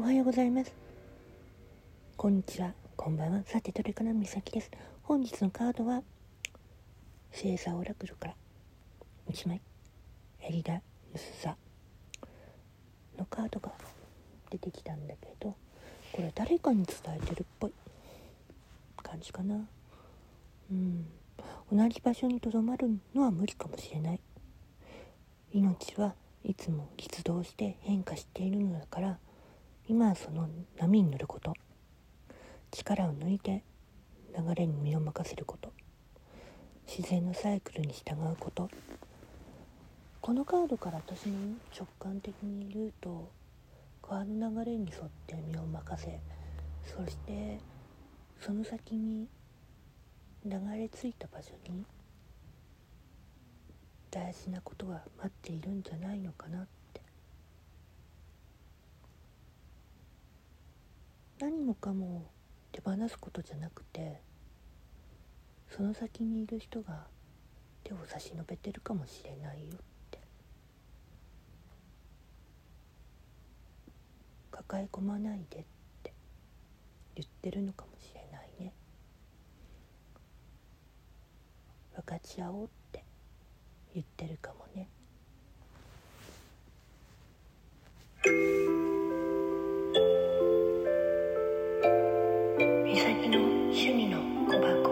おはようございます。こんにちは。こんばんは。さてどれからみさきです。本日のカードは星座オラクルから1枚。エリダ・ムスサ。のカードが出てきたんだけどこれ誰かに伝えてるっぽい。感じかな。うん。同じ場所にとどまるのは無理かもしれない。命はいつも実動して変化しているのだから今はその波に乗ること。力を抜いて流れに身を任せること。自然のサイクルに従うこと。このカードから私の直感的に言うと川の流れに沿って身を任せそしてその先に流れ着いた場所に大事なことが待っているんじゃないのかな。って何もかも手放すことじゃなくてその先にいる人が手を差し伸べてるかもしれないよって。抱え込まないでって言ってるのかもしれないね。分かち合おうって言ってるかもね。Paco.